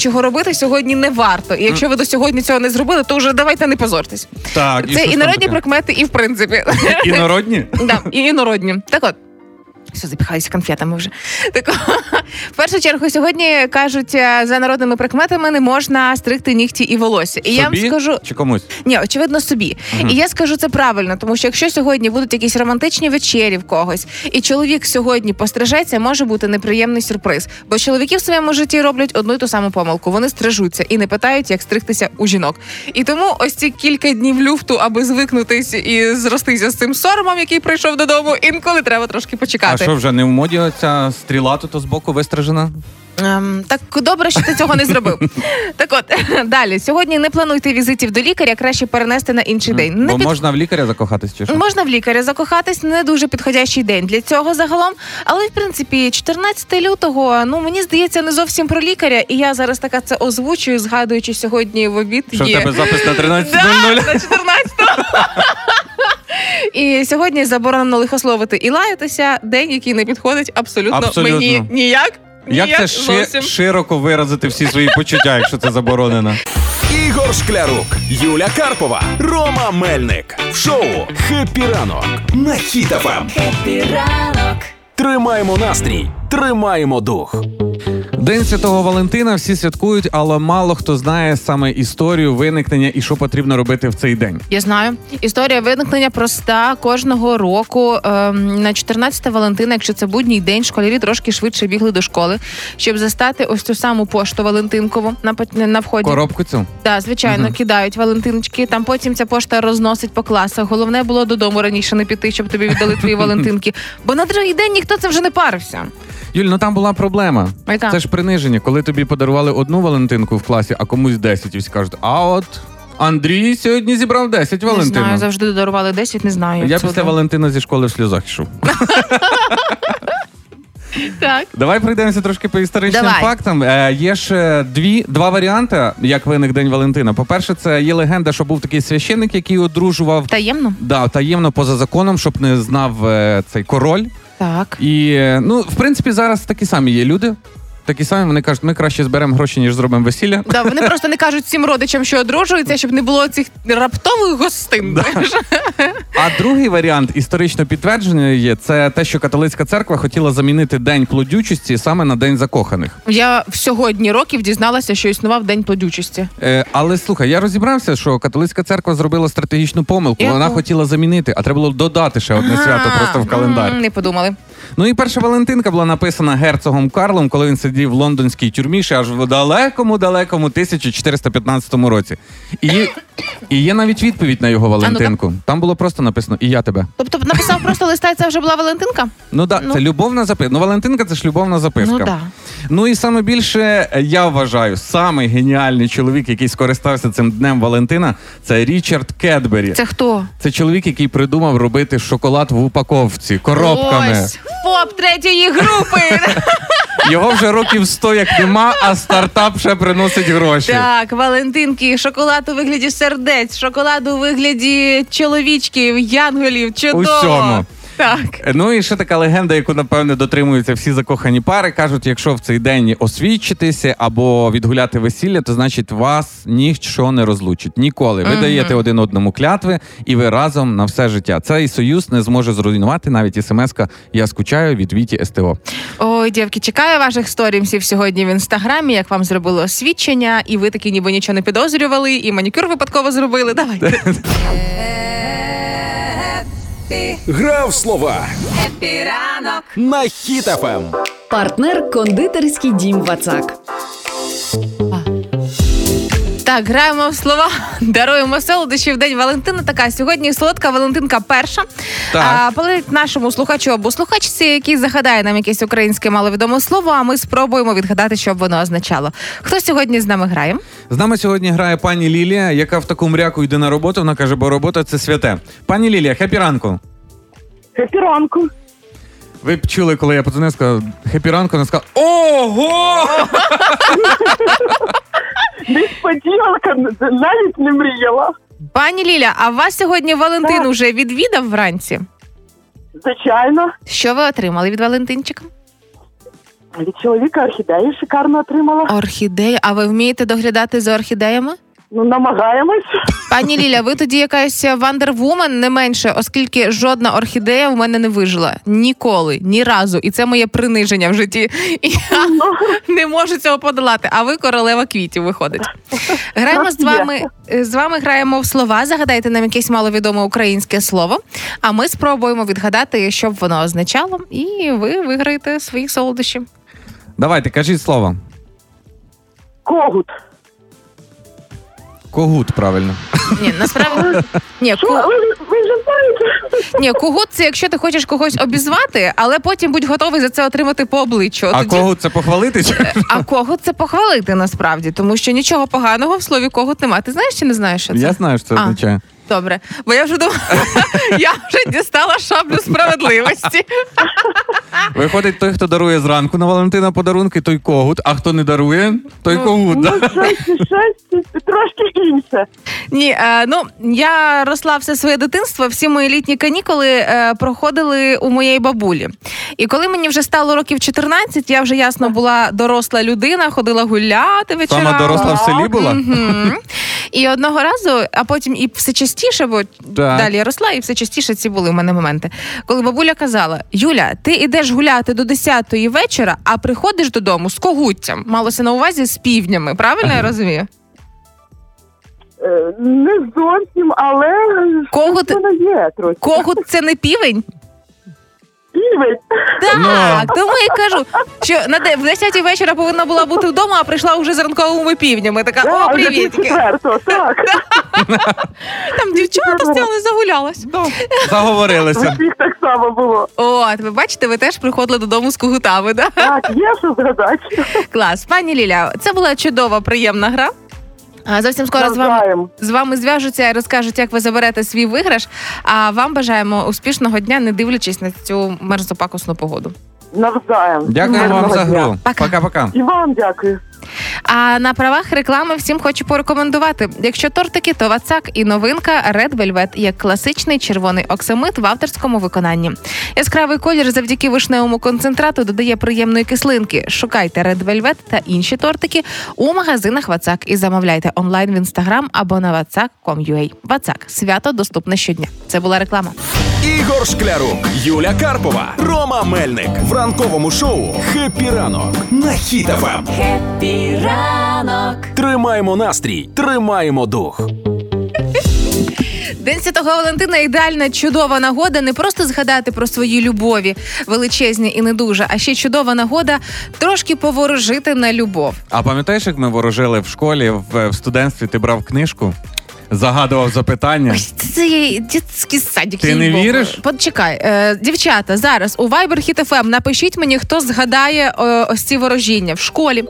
чого робити сьогодні не варто. І якщо ви до сьогодні цього не зробили, то вже давайте не позортесь. Так, Це і народні прикмети, і в принципі. Інородні? Так, і інородні. Так от. Все, запіхаюся конфетами вже. Так, в першу чергу, сьогодні кажуть, е, за народними прикметами не можна стригти нігті і волосся. І я вам скажу, Чи комусь? ні, очевидно, собі. І я скажу це правильно, тому що якщо сьогодні будуть якісь романтичні вечері в когось, і чоловік сьогодні пострижеться, може бути неприємний сюрприз. Бо чоловіки в своєму житті роблять одну й ту саму помилку. Вони стрижуться і не питають, як стригтися у жінок. І тому ось ці кілька днів люфту, аби звикнутись і зростися з цим соромом, який прийшов додому, інколи треба трошки А що вже не в моді ця стріла тут з боку вистрижена? Ем, так добре, що ти цього не зробив. так от далі. Сьогодні не плануйте візитів до лікаря, краще перенести на інший день. Не Бо під- можна в лікаря закохатись чи що? Можна в лікаря закохатись, не дуже підходящий день для цього загалом. Але в принципі, 14 лютого, ну мені здається, не зовсім про лікаря. І я зараз така це озвучую, згадуючи сьогодні в обід. Що в тебе запис на Да, 13.00? на 14 І сьогодні заборонено лихословити і лаятися. День, який не підходить абсолютно, Абсолютно. мені ніяк. Як ніяк це ши- широко виразити всі свої почуття, якщо це заборонено? Ігор Шклярук, Юля Карпова, Рома Мельник. В шоу «Хеппі ранок» на Хіт-ФМ. Тримаємо настрій, тримаємо дух. День Святого Валентина всі святкують, але мало хто знає саме історію виникнення і що потрібно робити в цей день. Я знаю. Історія виникнення проста кожного року. Ем, на 14 Валентина, якщо це будній день, школярі трошки швидше бігли до школи, щоб застати ось цю саму пошту Валентинкову на на вході. Коробку цю. Так, звичайно, кидають Валентиночки. Там потім ця пошта розносить по класах. Головне було додому раніше не піти, щоб тобі віддали твої Валентинки. Бо на другий день ніхто це вже не парився. Юль, ну там була проблема. Це ж приниження, коли тобі подарували одну Валентинку в класі, а комусь 10, і всі кажуть, а от Андрій сьогодні зібрав 10 Не знаю, завжди дарували 10, не знаю. Я після. Валентина зі школи в сльозах йшов. Так. Давай пройдемося трошки по історичним Давай. фактам. Е, є ж дві два варіанти, як виник День Валентина. По-перше, це є легенда, що був такий священник, який одружував Таємно? да, таємно поза законом, щоб не знав е, цей король. Так. І е, ну, в принципі, зараз такі самі є люди. Такі самі вони кажуть, ми краще зберемо гроші, ніж зробимо весілля. Да, вони просто не кажуть всім родичам, що одружуються, щоб не було цих раптових гостин. знаєш. А другий варіант історично підтверджений є це те, що католицька церква хотіла замінити день плодючості саме на день закоханих. Я в сьогодні років дізналася, що існував день плодючості. Е, але слухай, я розібрався, що католицька церква зробила стратегічну помилку. Яку? Вона хотіла замінити, а треба було додати ще одне свято просто в календар. Не подумали. Ну і перша Валентинка була написана герцогом Карлом, коли він сидів в лондонській тюрмі, ще аж в далекому, далекому 1415 році. І і є навіть відповідь на його Валентинку. Там було просто написано І я тебе. Тобто написав просто листа, і це вже була Валентинка? Ну да, Ну. це любовна записка. Ну, Валентинка це ж любовна записка. Ну да. Ну і саме більше е, я вважаю, самий геніальний чоловік, який скористався цим днем Валентина, це Річард Кедбері. Це хто? Це чоловік, який придумав робити шоколад в упаковці коробками. Ось ФОП третьої групи. Його вже років 100 як нема, а стартап ще приносить гроші. так, Валентинки, шоколад у вигляді сердець, шоколад у вигляді чоловічків, янголів. Чудово. Усьому. Так. Ну і ще така легенда, яку напевне дотримуються всі закохані пари. кажуть, якщо в цей день освідчитися або відгуляти весілля, то значить вас ніщо не розлучить. Ніколи. Ви даєте один одному клятви, і ви разом на все життя. Цей союз не зможе зруйнувати навіть смс-ка Я скучаю від Віті СТО. Ой, дівки, чекаю ваших сторізів сьогодні в інстаграмі, як вам зробили освідчення, і ви таки ніби нічого не підозрювали, і манікюр випадково зробили. Давайте. Гра в слова Хеппі ранок на Хіт-ФМ. партнер кондитерський дім Вацак. Так, граємо в слова, даруємо солодощі в день Валентина. Така сьогодні солодка Валентинка перша. Так. А, нашому слухачу або слухачці, який загадає нам якесь українське маловідоме слово. А ми спробуємо відгадати, що б воно означало. Хто сьогодні з нами грає? З нами сьогодні грає пані Лілія, яка в таку мряку йде на роботу. Вона каже, бо робота це святе. Пані Лілія, хеппі ранку. Хеппі ранку. Ви б чули, коли я подзвонив, сказав хеппі ранку, вона сказала Ого! Несподіванка навіть не мріяла. Пані Ліля, а вас сьогодні Валентин Так. уже відвідав вранці? Звичайно, Що ви отримали від Валентинчика? Від чоловіка орхідеї шикарно отримала. Орхідея. А ви вмієте доглядати за орхідеями? Ну, намагаємось. Пані Ліля, ви тоді якась вандервумен не менше, оскільки жодна орхідея в мене не вижила ніколи, ні разу. І це моє приниження в житті. І я не можу цього подолати. А ви королева квітів виходить. Граємо з вами. З вами граємо в слова. Загадайте нам якесь маловідоме українське слово. А ми спробуємо відгадати, що б воно означало, і ви виграєте свої солодощі. Давайте, кажіть слово. Когут. Когут, правильно. Ні, насправді ні, ви вже знаєте? Ні, когут це якщо ти хочеш когось обізвати, але потім будь готовий за це отримати по обличчю. А Тоді- когут це похвалити? Чи? А когут це похвалити насправді, тому що нічого поганого в слові когут немає. Ти знаєш чи не знаєш, що це? Я знаю, що це А. означає. Добре. Бо я вже думала, я вже дістала шаблю справедливості. Виходить, той, хто дарує зранку на Валентина подарунки, той когут, а хто не дарує, той Ну, когут. Ну, да? щось, щось трошки інше. Ні, е, ну я росла все своє дитинство. Всі мої літні канікули е, проходили у моєї бабулі. І коли мені вже стало років 14, я вже ясно була доросла людина, ходила гуляти вечорами. Сама доросла в селі була? Мгм. І одного разу, а потім і все частіше, бо Так. далі я росла, і все частіше ці були у мене моменти. Коли бабуля казала: Юля, ти йдеш гуляти до 10-ї вечора, а приходиш додому з когуттям. Малося на увазі з півнями. Правильно я розумію? Е, Не зовсім, але Когут- є трохи. Когут це не півень? Так, тому і кажу, що на де в 10 вечора повинна була бути вдома, а прийшла вже з ранковими півнями. Така о, привіт. так. Там дівчата стояли, загулялась. Заговорилися. Усіх так само було. От, ви бачите, ви теж приходили додому з когутами, да? Так, є що згадати. Клас, пані Ліля, це була чудова, приємна гра. А зовсім скоро з вами з вами зв'яжуться і розкажуть, як ви заберете свій виграш. А вам бажаємо успішного дня, не дивлячись на цю мерзопакосну погоду. Навзаєм. Дякую вам за гру. Пока. Пока-пока. І вам дякую. А на правах реклами всім хочу порекомендувати: якщо тортики, то вацак і новинка Red Velvet як класичний червоний оксамит в авторському виконанні. Яскравий колір завдяки вишневому концентрату додає приємної кислинки. Шукайте Red Velvet та інші тортики у магазинах Вацак і замовляйте онлайн в інстаграм або на vatsak.com.ua. Вацак свято доступне щодня. Це була реклама. Ігор Шклярук, Юля Карпова, Рома Мельник в ранковому шоу «Хеппі ранок» на Хіт-ФМ. Ранок. Тримаємо настрій, тримаємо дух. День Святого Валентина ідеальна чудова нагода не просто згадати про свої любові, величезні і не дуже, а ще чудова нагода трошки поворожити на любов. А пам'ятаєш, як ми ворожили в школі, в, в студентстві ти брав книжку, загадував запитання. Ось це є дитячий садик. Ти не віриш? Почекай, е, дівчата, зараз у Viber Hit FM напишіть мені, хто згадає е, ось ці ворожіння в школі.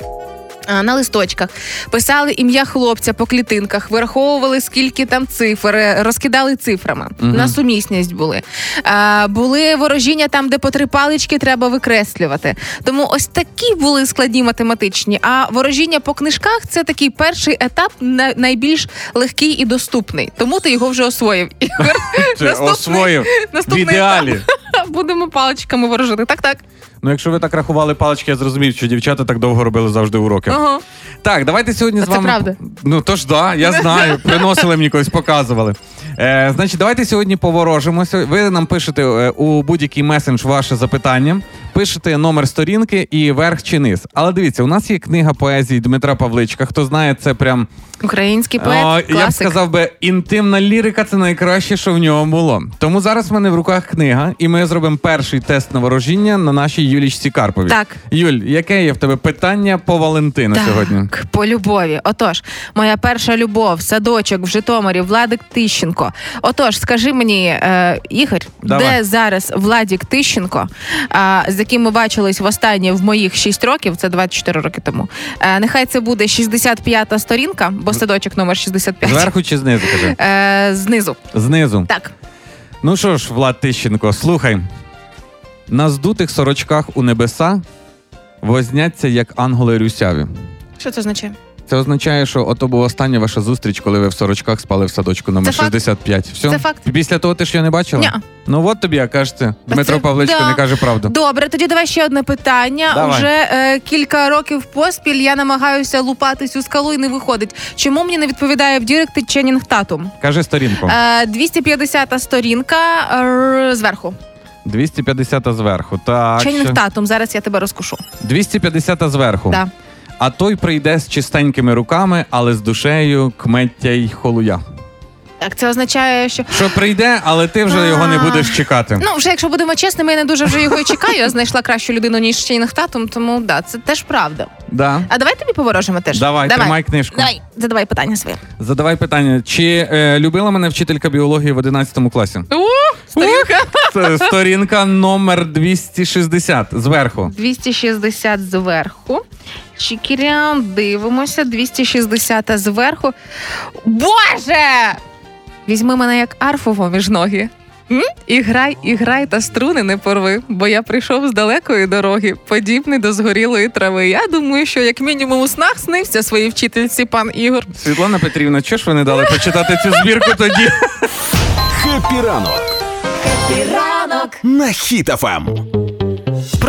Е, На листочках писали ім'я хлопця по клітинках, вираховували скільки там цифр, е, розкидали цифрами. Мгм. На сумісність були. Е, були ворожіння там, де по три палички треба викреслювати. Тому ось такі були складні математичні. А ворожіння по книжках це такий перший етап, найбільш легкий і доступний. Тому ти його вже освоїв. Ігор. Наступний- освоїв в ідеалі. Будемо паличками ворожити. Так, так. Ну, якщо ви так рахували палички, я зрозумів, що дівчата так довго робили завжди уроки. Ага. Так, давайте сьогодні А з це вами. правда? Ну то ж да, я знаю. Приносили мені колись, показували. Е, значить, давайте сьогодні поворожимося. Ви нам пишете е, у будь-який месендж ваше запитання, пишете номер сторінки і верх чи низ. Але дивіться, у нас є книга поезії Дмитра Павличка. Хто знає, це прям Український поет, О, я б сказав би, інтимна лірика це найкраще, що в нього було. Тому зараз в мене в руках книга, і ми зробимо перший тест на ворожіння на нашій Юлічці Карповій. Так. Юль, яке є в тебе питання по Валентину так, сьогодні? по любові. Отож, моя перша любов, садочок в Житомирі, Владик Тищенко. Отож, скажи мені, е, Ігор, Давай. де зараз Владик Тищенко, е, з яким ми бачились востаннє в моїх 6 років, це 24 роки тому. Е, нехай це буде 65-та сторінка, бо садочок номер 65. Зверху чи знизу кажи? Е, знизу. Знизу. Так. Ну що ж, Влад Тищенко, слухай. На здутих сорочках у небеса возняться, як ангели рюсяві. Що це означає? Це означає, що ото була остання ваша зустріч, коли ви в сорочках спали в садочку номер Це факт. 65. Все? Це факт. Після того ти ж його не бачила? Ня. Ну от тобі, а кажете, Дмитро це- Павличко да. не каже правду. Добре, тоді давай ще одне питання. Давай. Уже е, кілька років поспіль я намагаюся лупати цю скалу і не виходить. Чому мені не відповідає в Діректі Ченнінг Татум? Каже сторінку. Е, 250 сторінка е, зверху. 250 зверху. Так. Що- Татум. Зараз я тебе розкушу. 250 зверху. Да. А той прийде з чистенькими руками, але з душею кмеття й холуя. Так, це означає, що Що прийде, але ти вже його не будеш чекати. ну вже якщо будемо чесними, я не дуже вже його і чекаю. Я знайшла кращу людину ніж Ченнінг Татум, тому да, це теж правда. Да. А давай тобі поворожимо теж. Давай, тримай книжку. Давай, задавай питання своє. Задавай питання: чи е, любила мене вчителька біології в 11 класі? Сторінка. Це сторінка номер 260 зверху. 260 зверху. Чікірян, дивимося. 260 зверху. Боже! Візьми мене як арфово між ноги. М? І грай, і грай, та струни не порви, бо я прийшов з далекої дороги, подібний до згорілої трави. Я думаю, що як мінімум у снах снився своїй вчительці пан Ігор. Світлана Петрівна, чого ж ви не дали почитати цю збірку тоді? Хеппі ранок Ранок на хітафам.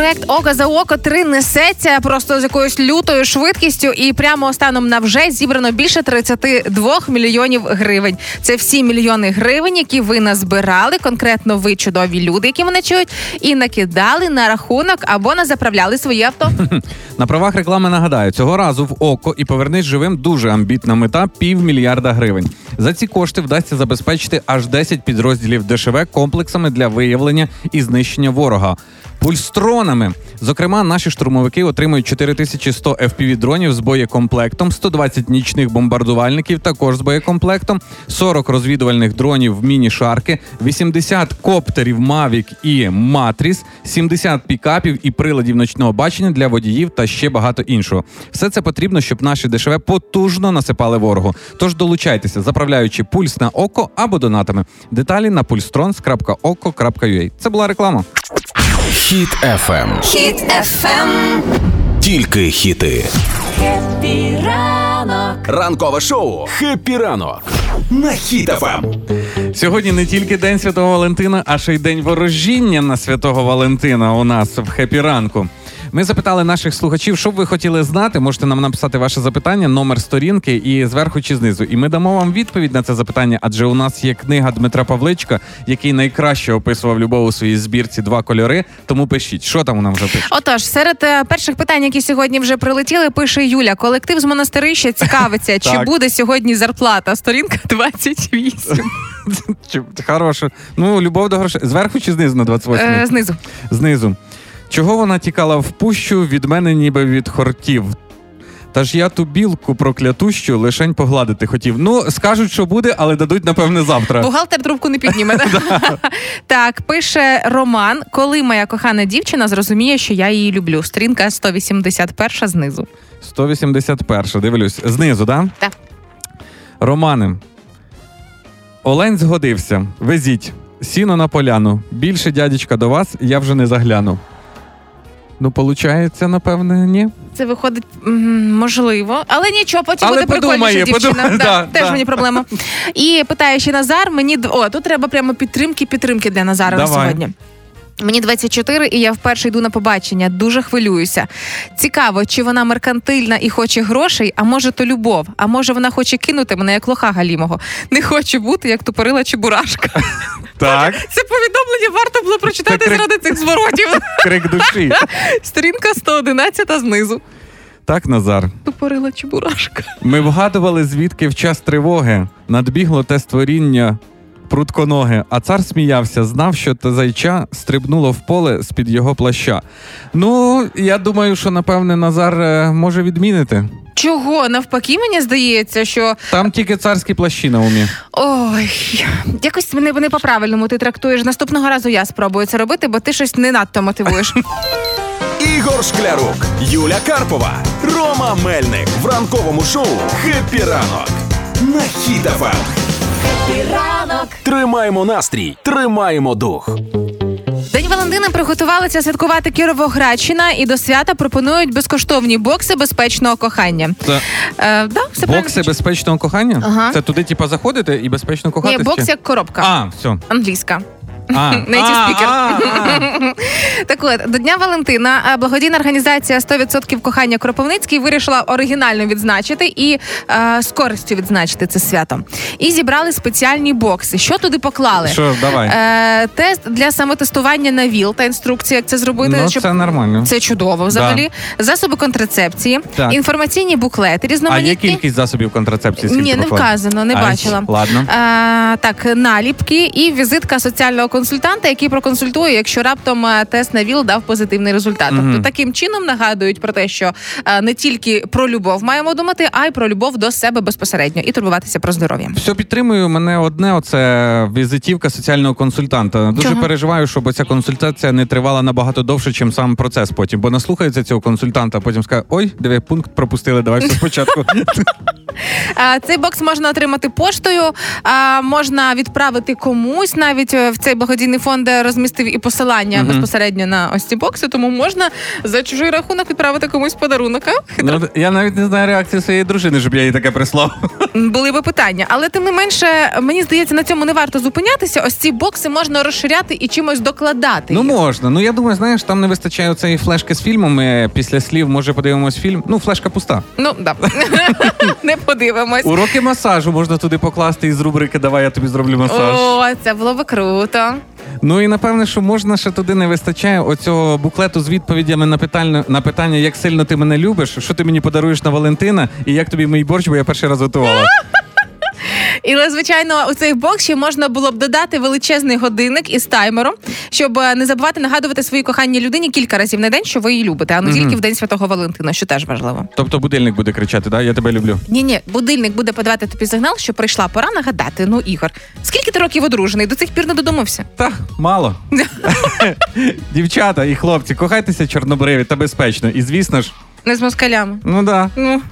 Проект Око за око 3 несеться просто з якоюсь лютою швидкістю, і прямо станом на вже зібрано більше 32 мільйонів гривень. Це всі мільйони гривень, які ви назбирали, конкретно ви чудові люди, які мене чують, і накидали на рахунок або на заправляли свої авто. На правах реклами нагадаю, цього разу в око і повернись живим дуже амбітна мета півмільярда гривень. За ці кошти вдасться забезпечити аж 10 підрозділів ДШВ комплексами для виявлення і знищення ворога. Пульстронами. Зокрема, наші штурмовики отримують 4100 FPV-дронів з боєкомплектом, 120 нічних бомбардувальників також з боєкомплектом, 40 розвідувальних дронів міні-шарки, 80 коптерів Mavic і Матріс, 70 пікапів і приладів ночного бачення для водіїв та ще багато іншого. Все це потрібно, щоб наші ДШВ потужно насипали ворогу. Тож долучайтеся, заправляючи пульс на око або донатами. Деталі на pulstrons.oko.ua. Це була реклама. Хіт FM. Хіт FM Тільки хіти. Хеппі ранок Ранкове шоу Хеппі ранок на хіт Хіт-ФМ. Сьогодні не тільки День Святого Валентина, а ще й день ворожіння на Святого Валентина у нас в хеппі ранку. Ми запитали наших слухачів, що б ви хотіли знати. Можете нам написати ваше запитання, номер сторінки і зверху чи знизу. І ми дамо вам відповідь на це запитання, адже у нас є книга Дмитра Павличка, який найкраще описував любов у своїй збірці два кольори. Тому пишіть, що там у нам вже пише. Отож, серед е, перших питань, які сьогодні вже прилетіли, пише Юля. Колектив з монастирища цікавиться, чи буде сьогодні зарплата. Сторінка 28. Чи- Хороше. Ну, любов до грошей. Зверху чи знизу на 28? Е, знизу. Знизу. Чого вона тікала в пущу від мене, ніби від хортів? Та ж я ту білку проклятущу лишень погладити хотів. Ну, скажуть, що буде, але дадуть, напевне, завтра. Бухгалтер трубку не підніме. так, пише Роман, коли моя кохана дівчина зрозуміє, що я її люблю. Стрінка 181 знизу. 181, дивлюсь. Знизу, да? Так. Романи. Олень згодився. Везіть. Сіно на поляну. Більше дядечка до вас я вже не загляну. Ну, получається, напевне, ні. Це виходить можливо, але нічого, потім Але буде подумає, прикольніше дівчина. подумає, Да, да, теж да. мені проблема. І питає ще Назар. Мені о, тут треба прямо підтримки, підтримки для Назара на Давай. сьогодні. Мені 24, і я вперше йду на побачення. Дуже хвилююся. Цікаво, чи вона меркантильна і хоче грошей, а може то любов, а може вона хоче кинути мене як лоха галімого. Не хочу бути як тупорила чебурашка. Так. Це повідомлення варто було прочитати крик- заради цих зворотів. Крик душі. Сторінка 111 знизу. Так, Назар. Тупорила чебурашка. Ми вгадували, звідки в час тривоги надбігло те створіння прутконоги, а цар сміявся, знав, що те зайча стрибнуло в поле з-під його плаща. Ну, я думаю, що напевне Назар е, може відмінити. Чого? Навпаки, мені здається, що Там тільки царські плащі на умі. ой, якось мене не по-правильному ти трактуєш. Наступного разу я спробую це робити, бо ти щось не надто мотивуєш. Ігор Шклярук, Юля Карпова, Рома Мельник в ранковому шоу Хеппі ранок на Хіт-ФМ. Ранок Тримаємо настрій, тримаємо дух. День Валентина приготувалися приготувалася святкувати Кіровоградщина і до свята пропонують безкоштовні бокси безпечного кохання. Це Е, да, все правильно. бокси безпечного кохання? Ага. Це туди, типа, заходите і безпечно кохатися? Ні, бокс як коробка. А, все. Англійська. Native а. Так от, до Дня Валентина е, благодійна організація «100% кохання Кропивницький вирішила оригінально відзначити і е, з користю відзначити це свято. І зібрали спеціальні бокси. Що туди поклали? Що, давай. Е, тест для самотестування на ВІЛ та інструкція, як це зробити. Ну, щоб- це нормально. Це чудово взагалі. Засоби контрацепції, Так. інформаційні буклети, А є кількість засобів контрацепції? скільки Ні, не вказано, не бачила. Ладно. А, так, наліпки і візитка соціального консультанта, який проконсультує, якщо раптом е, тест на ВІЛ дав позитивний результат. Мгм. Тобто таким чином нагадують про те, що е, не тільки про любов маємо думати, а й про любов до себе безпосередньо і турбуватися про здоров'я. Все підтримую. Мене одне оце візитівка соціального консультанта. Дуже Чого? переживаю, щоб ця консультація не тривала набагато довше, ніж сам процес потім. Бо наслухаються цього консультанта, а потім скаже, ой, диви, пункт пропустили, давай все спочатку. Цей бокс можна отримати поштою, можна відправити комусь навіть е, в цей благодійний фонд розмістив і посилання Мгм. безпосередньо на ось ці бокси, тому можна за чужий рахунок відправити комусь подарунок. Ну, я навіть не знаю реакції своєї дружини, щоб я їй таке прислав. Були би питання, але тим не менше, мені здається, на цьому не варто зупинятися. Ось ці бокси можна розширяти і чимось докладати. Ну їх. можна. Ну я думаю, знаєш, там не вистачає цієї флешки з фільмом. Ми після слів, може, подивимось фільм. Ну, флешка пуста. Ну да не подивимось. Уроки масажу можна туди покласти із рубрики Давай я тобі зроблю масаж. О, це було би круто. Ну і напевне, що можна ще туди не вистачає оцього буклету з відповідями на питання, на питання, як сильно ти мене любиш, що ти мені подаруєш на Валентина, і як тобі мій борщ, бо я перший раз готувала. І звичайно, у цей бокс ще можна було б додати величезний годинник із таймером, щоб е, не забувати нагадувати своїй коханій людині кілька разів на день, що ви її любите, а не тільки в день святого Валентина, що теж важливо. Тобто будильник буде кричати, да? я тебе люблю. Ні, ні, будильник буде подавати тобі сигнал, що прийшла пора нагадати. Ну, Ігор, скільки ти років одружений? До цих пір не додумався. Та мало. Дівчата і хлопці, кохайтеся чорнобриві та безпечно. І звісно ж, Не з москалями. ну да. Ну.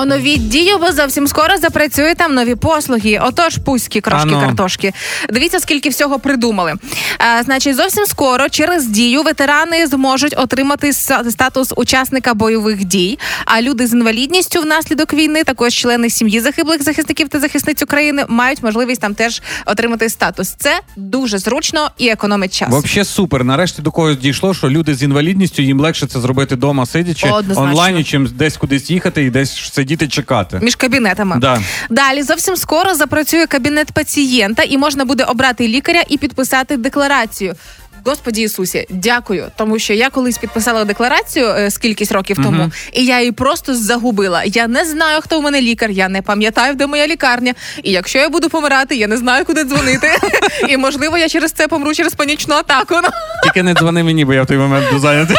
Оновіть Дію, бо зовсім скоро запрацюють там нові послуги. Отож, пуські крошки Ано. картошки. Дивіться, скільки всього придумали. А, значить, зовсім скоро через дію ветерани зможуть отримати статус учасника бойових дій. А люди з інвалідністю внаслідок війни, також члени сім'ї загиблих захисників та захисниць України, мають можливість там теж отримати статус. Це дуже зручно і економить час. Взагалі супер. Нарешті до когось дійшло, що люди з інвалідністю їм легше це зробити вдома, сидячи Однозначно. онлайн, чим десь кудись їхати і десь сидіти чекати. Між кабінетами Да. далі зовсім скоро запрацює кабінет пацієнта, і можна буде обрати лікаря і підписати декларацію. Господі Ісусі, дякую, тому що я колись підписала декларацію е, скількись років тому, і я її просто загубила. Я не знаю, хто в мене лікар, я не пам'ятаю, де моя лікарня. І якщо я буду помирати, я не знаю, куди дзвонити. І можливо, я через це помру через панічну атаку. Тільки не дзвони мені, бо я в той момент буду зайнятий.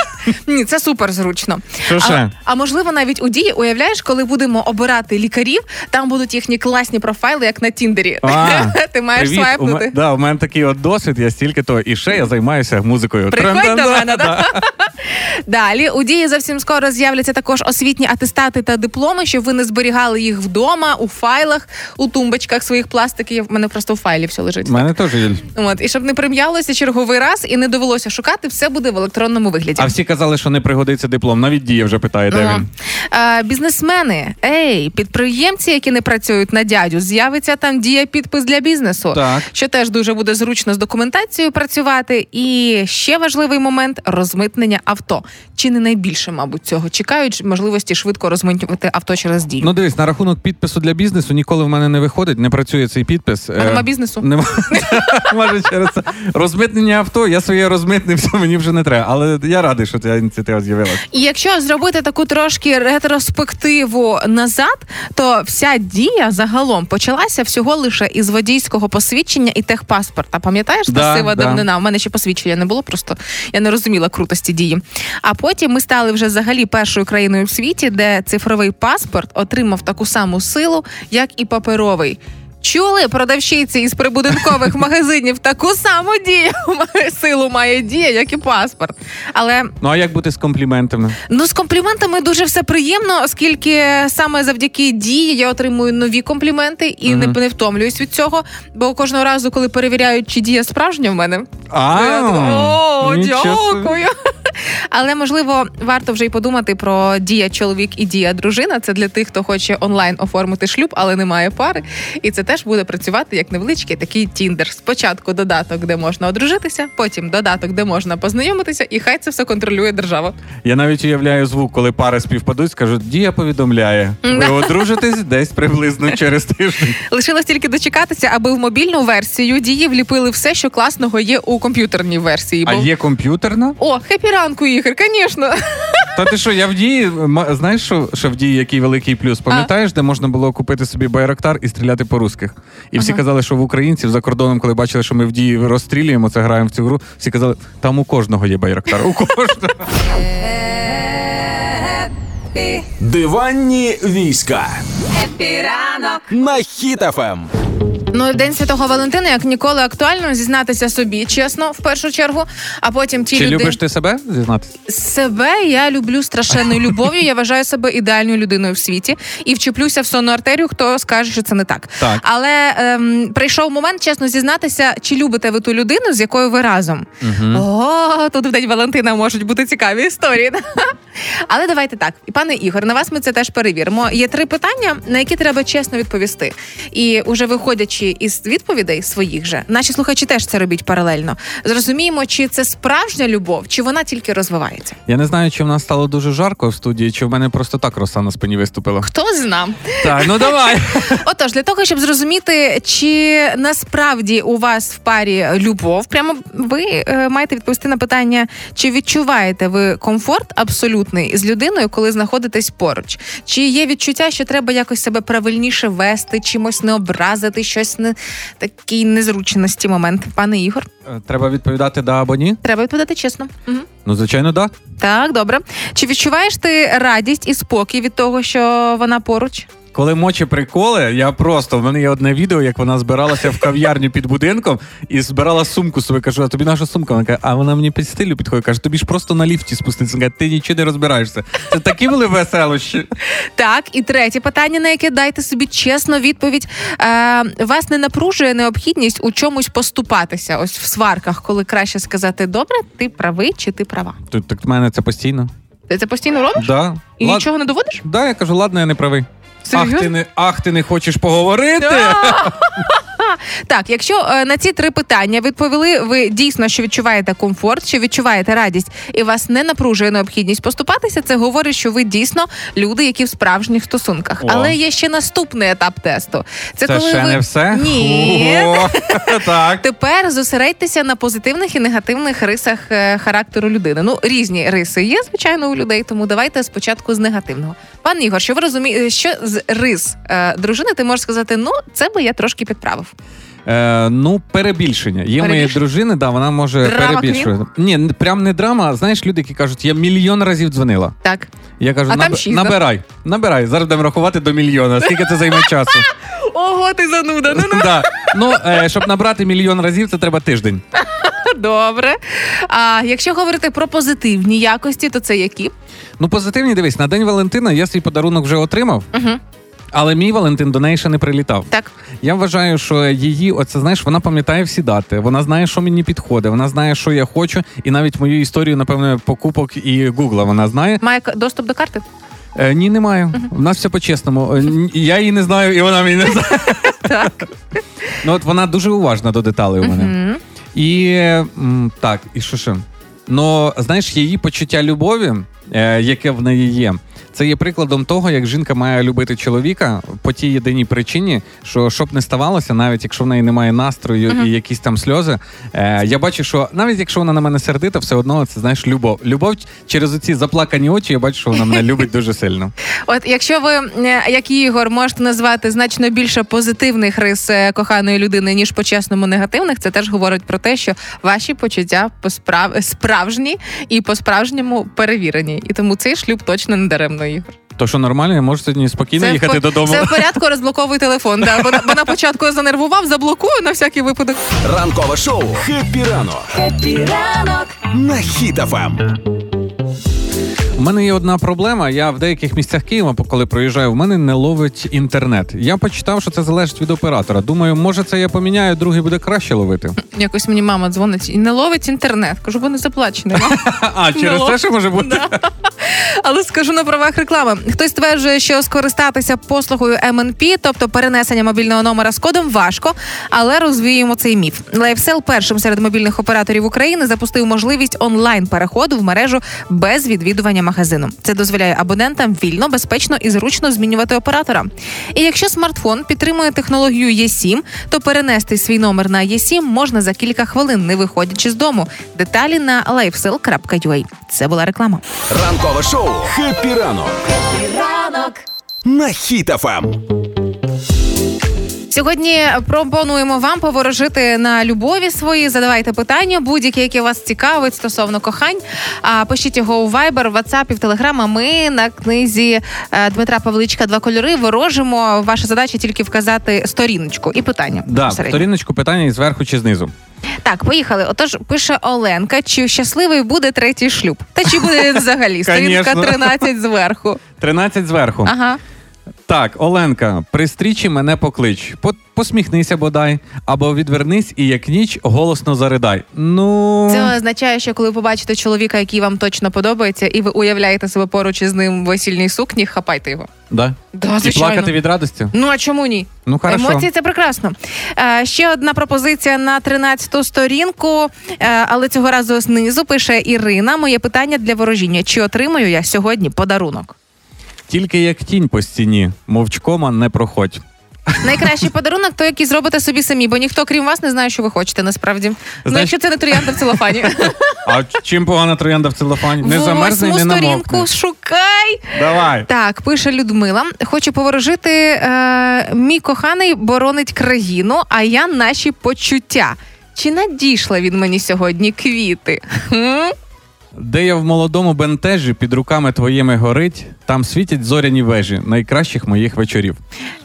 Ні, це супер зручно. А, а можливо, навіть у дії уявляєш, коли будемо обирати лікарів, там будуть їхні класні профайли, як на Тіндері. А, Ти маєш Привіт. Свайпнути. да, у мене такий от досвід, я стільки то. І ще я займаюся музикою. Приходь до мене, да? Далі у дії зовсім скоро з'являться також освітні атестати та дипломи, щоб ви не зберігали їх вдома, у файлах, у тумбочках своїх пластиків. У мене просто у файлі все лежить. У мене теж є. От і щоб не прим'ялося черговий раз і не довелося шукати, все буде в електронному вигляді. А всі казали, що не пригодиться диплом. Навіть дія вже питає, де Ага. він. А, бізнесмени, ей, підприємці, які не працюють на дядю, з'явиться там дія підпис для бізнесу, Так. що теж дуже буде зручно з документацією працювати. І ще важливий момент розмитнення авто. Чи не найбільше, мабуть, цього чекають можливості швидко розмитнювати авто через дію. Ну дивись, на рахунок підпису для бізнесу ніколи в мене не виходить, не працює цей підпис. А нема бізнесу? Нема. Може через це. Розмитнення авто, я своє розмитнив, все, мені вже не треба. Але я радий, що ця ініціатива з'явилася. І якщо зробити таку трошки ретроспективу назад, то вся дія загалом почалася всього лише із водійського посвідчення і техпаспорта. Пам'ятаєш, та Да, сива да. давнина? У мене ще посвідчення не було, просто я не розуміла крутості дії. А потім ми стали вже взагалі першою країною в світі, де цифровий паспорт отримав таку саму силу, як і паперовий. Чули продавщиці із прибудинкових магазинів таку саму дію силу має дія, як і паспорт. Але Ну а як бути з компліментами? Ну, з компліментами дуже все приємно, оскільки саме завдяки дії я отримую нові компліменти і не, не втомлююсь від цього. Бо кожного разу, коли перевіряють, чи дія справжня в мене, А, я о, дякую. Але можливо, варто вже й подумати про дія чоловік і дія дружина. Це для тих, хто хоче онлайн оформити шлюб, але не має пари. І це теж буде працювати як невеличкий такий тіндер. Спочатку додаток, де можна одружитися, потім додаток, де можна познайомитися, і хай це все контролює держава. Я навіть уявляю звук, коли пари співпадуть, скажуть, дія повідомляє. Ви одружитесь десь приблизно через тиждень. Лишилось тільки дочекатися, аби в мобільну версію дії вліпили все, що класного є у комп'ютерній версії. А є комп'ютерна? О, хепі ранку, Ігор, звісно. Та ти що, я в дії, знаєш, що, що в Дії який великий плюс? Пам'ятаєш, де можна було купити собі байрактар і стріляти по русських? І всі Ага. казали, що в українців за кордоном, коли бачили, що ми в Дії розстрілюємо, це граємо в цю гру. Всі казали, там у кожного є байрактар. У кожного. Диванні війська Хеппі ранок. на Ем. Хіт-ФМ. Ну, День Святого Валентина, як ніколи, актуально зізнатися собі, чесно, в першу чергу. А потім ті Чи люди любиш ти себе зізнатися? себе я люблю страшенною любов'ю. Я вважаю себе ідеальною людиною в світі і вчеплюся в сонну артерію. Хто скаже, що це не так. Так. Але ем, прийшов момент, чесно зізнатися, чи любите ви ту людину, з якою ви разом. О, тут в день Валентина можуть бути цікаві історії. Але давайте так. І пане Ігор, на вас ми це теж перевіримо. Є три питання, на які треба чесно відповісти. І уже виходячи із відповідей своїх же, наші слухачі теж це робіть паралельно. Зрозуміємо, чи це справжня любов, чи вона тільки розвивається. Я не знаю, чи в нас стало дуже жарко в студії, чи в мене просто так роса на спині виступила. Хто зна? Так, ну давай. Отож, для того, щоб зрозуміти, чи насправді у вас в парі любов, прямо ви е, маєте відповісти на питання, чи відчуваєте ви комфорт абсолютний з людиною, коли знаходитесь поруч? Чи є відчуття, що треба якось себе правильніше вести, чимось не образити, щось не такий незручності момент? Пане Ігор, Е, Треба відповідати да або ні? треба відповідати чесно. Угу. Ну, звичайно, да. Так, добре. Чи відчуваєш ти радість і спокій від того, що вона поруч? Коли мочі приколи, я просто в мене є одне відео, як вона збиралася в кав'ярню під будинком і збирала сумку собі. Кажу, а тобі наша сумка? Вона каже, а вона мені під стилю підходить. Каже, тобі ж просто на ліфті спуститься. Каже, ти нічого не розбираєшся. Це такі були веселощі. Так, і третє питання, на яке дайте собі чесно відповідь. Е, вас не напружує необхідність у чомусь поступатися, ось в сварках, коли краще сказати добре, ти правий чи ти права. Тут так в мене це постійно. Ти це постійно робиш? Да. І Лад- нічого не доводиш? Да, я кажу, ладно, я не правий. Серйозно? Ах, ти не ах, ти не хочеш поговорити? Так, якщо е, на ці три питання відповіли ви дійсно, що відчуваєте комфорт, що відчуваєте радість, і вас не напружує необхідність поступатися, це говорить, що ви дійсно люди, які в справжніх стосунках. О. Але є ще наступний етап тесту. Це, Це коли ще ви не все? ні. О, так. Тепер зосередьтеся на позитивних і негативних рисах е, характеру людини. Ну, різні риси є, звичайно, у людей, тому давайте спочатку з негативного. Пан Ігор, що ви розумієте, що з рис е, дружини ти можеш сказати, ну, це би я трошки підправив. Е, ну, перебільшення. Є моєї дружини, да, вона може Драма перебільшувати. Ні, прям не драма. Знаєш, люди, які кажуть, я мільйон разів дзвонила. Так. Я кажу, А там шість, набирай, набирай. Зараз будемо рахувати до мільйона. Скільки це займе часу? Ого, ти зануда. Ну, Да. Ну, е, щоб набрати мільйон разів, це треба тиждень. добре. А якщо говорити про позитивні якості, то це які? Ну, позитивні дивись, на День Валентина я свій подарунок вже отримав, Угу. Але мій Валентин до неї ще не прилітав. Так. Я вважаю, що її, оце знаєш, вона пам'ятає всі дати. Вона знає, що мені підходить, вона знає, що я хочу, і навіть мою історію, напевно, покупок і гугла вона знає. Має доступ до карти? Е, ні, не маю. У нас все по-чесному. Е, Я її не знаю, і вона мені не знає. Так. Ну от вона дуже уважна до деталей у мене. І так, і що ще? Ну, знаєш, її почуття любові, е, яке в неї є, це є прикладом того, як жінка має любити чоловіка по тій єдиній причині, що щоб не ставалося, навіть якщо в неї немає настрою і якісь там сльози. Е, я бачу, що навіть якщо вона на мене сердита, все одно це знаєш любов. Любов через оці заплакані очі, я бачу, що вона мене любить дуже сильно. От якщо ви, е, як Ігор, можете назвати значно більше позитивних рис е, коханої людини, ніж по-чесному негативних, це теж говорить про те, що ваші почуття посправ... справжні і по-справжньому перевірені. І тому цей шлюб точно не даремно, Ігор. То що нормально, я можу сьогодні спокійно це їхати по- додому. Це в порядку, розблоковуй телефон. Да. Бо, на, бо на початку занервував, заблокую на всякий випадок. Ранкове шоу «Хеппі ранок» Хеппі ранок. на Ем. У мене є одна проблема. Я в деяких місцях Києва, коли проїжджаю, в мене не ловить інтернет. Я почитав, що це залежить від оператора. Думаю, може це я поміняю, другий буде краще ловити. Якось мені мама дзвонить і не ловить інтернет. Кажу, бо не заплачений. А через це що може бути? Але скажу на правах реклами. Хтось стверджує, що скористатися послугою МНП, тобто перенесення мобільного номера з кодом, важко, але розвіємо цей міф. lifecell першим серед мобільних операторів України запустив можливість онлайн переходу в мережу без відвідування магазину. Це дозволяє абонентам вільно, безпечно і зручно змінювати оператора. І якщо смартфон підтримує технологію eSIM, то перенести свій номер на eSIM можна за кілька хвилин, не виходячи з дому. Деталі на lifecell.ua. Це була реклама. Ранкове шоу «Хеппі ранок» Хеппі ранок. на Ем. Сьогодні пропонуємо вам поворожити на любові свої. Задавайте питання, будь-які, які вас цікавить стосовно кохань. А пишіть його у Viber, WhatsApp і в Telegram. А Ми на книзі е, Дмитра Павличка Два кольори ворожимо. Ваша задача тільки вказати сторіночку і питання. Да, сторіночку питання і зверху чи знизу. Так, поїхали. Отож, пише Оленка, чи щасливий буде третій шлюб? Та чи буде він взагалі? Сторінка Конечно. 13 зверху. 13 зверху. Ага. Так, Оленка, при стрічі мене поклич. По- посміхнися бодай, або відвернись і як ніч голосно заридай. Ну Це означає, що коли побачите чоловіка, який вам точно подобається, і ви уявляєте себе поруч із ним в весільній сукні, хапайте його. да. Да, і звичайно. плакати від радості. Ну а чому ні? Ну хорошо. Емоції це прекрасно. Е, ще одна пропозиція на 13-ту сторінку, е, але цього разу знизу пише Ірина. Моє питання для ворожіння: чи отримаю я сьогодні подарунок? Тільки як тінь по стіні, мовчкома не проходь. Найкращий подарунок то який зробите собі самі, бо ніхто крім вас не знає, що ви хочете насправді. Ну, якщо це не троянда в целофані. А чим погана троянда в целофані? Не замерзне і не сторінку намокне. шукай. Давай. Так, пише Людмила. Хочу поворожити. Е, мій коханий боронить країну, а я наші почуття. Чи надійшла він мені сьогодні квіти? Де я в молодому бентежі під руками твоїми горить, там світять зоряні вежі найкращих моїх вечорів.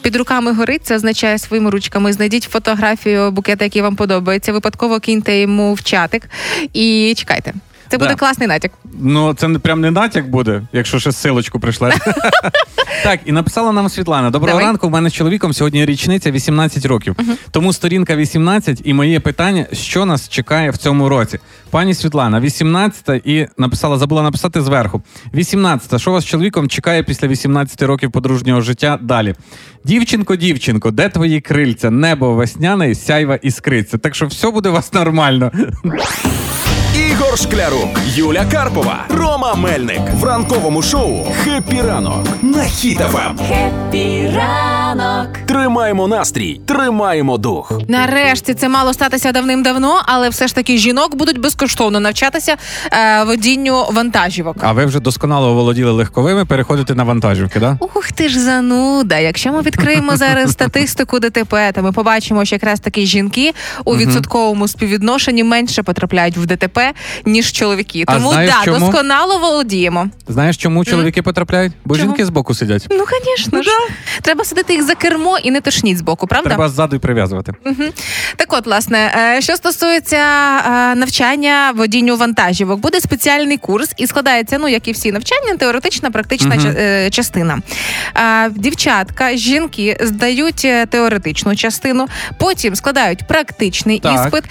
Під руками горить, це означає своїми ручками. Знайдіть фотографію букета, який вам подобається. Випадково киньте йому в чатик і чекайте. Це буде класний натяк. Ну, це не прям не натяк буде, якщо ще силочку прийшла. так, і написала нам Світлана: Доброго Давай. ранку. У мене з чоловіком сьогодні річниця 18 років. Тому сторінка 18 і моє питання: що нас чекає в цьому році? Пані Світлана, 18 і написала, забула написати зверху. 18 що вас з чоловіком чекає після 18 років подружнього життя далі? Дівчинко, дівчинко, де твої крильця? Небо весняне, сяйва іскриться. Так що все буде у вас нормально. Ігор Шклярук, Юля Карпова, Рома Мельник в ранковому шоу «Хеппі ранок» на Ем. Хіт-ФМ. Хеппі ранок. Тримаємо настрій, тримаємо дух. Нарешті це мало статися давним-давно, але все ж таки жінок будуть безкоштовно навчатися е, водінню вантажівок. А ви вже досконало оволоділи легковими, переходите на вантажівки, да? Ух ти ж зануда. Якщо ми відкриємо зараз статистику ДТП, то ми побачимо, що якраз таки жінки у відсотковому співвідношенні менше потрапляють в ДТП, ніж чоловіки. А Тому знаєш да, чому? досконало володіємо. Знаєш, чому чоловіки потрапляють? Бо Чого? жінки збоку сидять. Ну, звісно ж. Треба сидити їх за кермо і не тошніть збоку, правда? Треба ззаду й прив'язувати. Так от, власне, е, що стосується е, навчання водінню вантажівок, буде спеціальний курс і складається, ну як і всі навчання, теоретична, практична е, частина. Дівчатка, жінки здають теоретичну частину, потім складають практичний Так. іспит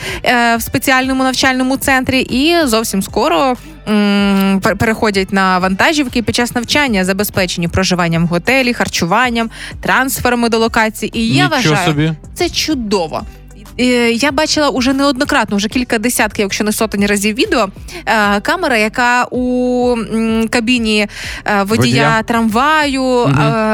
в спеціальному навчальному центрі, і зовсім скоро. м, пер- Переходять на вантажівки під час навчання, забезпечені проживанням в готелі, харчуванням, трансферами до локації. І я Нічого вважаю, собі. це чудово. Я бачила уже неоднократно, вже кілька десятків, якщо не сотень разів відео. е, Камера, яка у кабіні е, водія, Водія. трамваю е,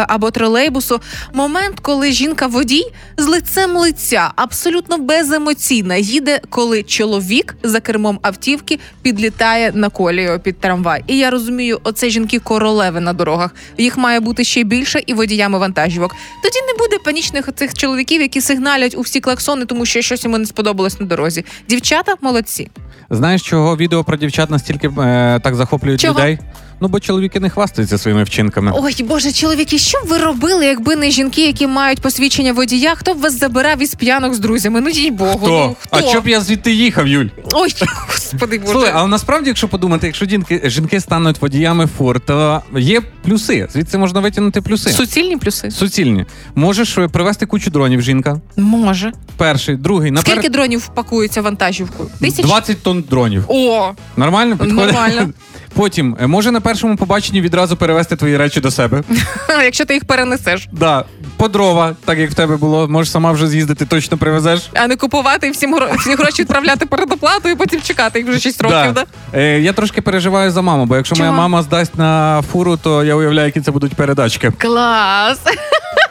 або тролейбусу. Момент, коли жінка водій з лицем лиця, абсолютно беземоційна, їде, коли чоловік за кермом автівки підлітає на колію під трамвай. І я розумію, оце жінки королеви на дорогах. Їх має бути ще більше і водіями вантажівок. Тоді не буде панічних цих чоловіків, які сигналять у всі клаксони, тому що щось йому не сподобалось на дорозі. Дівчата молодці. Знаєш, чого відео про дівчат настільки е, так захоплюють Чого? людей? Ну бо чоловіки не хвастаються своїми вчинками. Ой, боже, чоловіки, що б ви робили, якби не жінки, які мають посвідчення водія? Хто б вас забирав із п'янок з друзями? Ну їй богу. Хто? Ну, хто? А що б я звідти їхав, Юль? Ой, господи боже. Слухай, але насправді, якщо подумати, якщо жінки, жінки стануть водіями фур, то є плюси. Звідси можна витягнути плюси. Суцільні плюси. Суцільні. Можеш е, привезти кучу дронів, жінка. Може. Перший, другий, наперед Скільки дронів впакується вантажівкою? Тисяч? 20 тонн дронів. О, Нормально? Підходить? Нормально. Потім е, може на першому побаченні відразу перевести твої речі до себе. якщо ти їх перенесеш. Да, по дрова, так як в тебе було, можеш сама вже з'їздити, точно привезеш. А не купувати і всім гро- всі гроші відправляти передоплату і потім чекати їх вже 6 років, да? Е, я трошки переживаю за маму, бо якщо моя мама здасть на фуру, то я уявляю, які це будуть передачки. Клас.